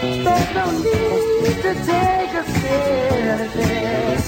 There's no need to take a selfie.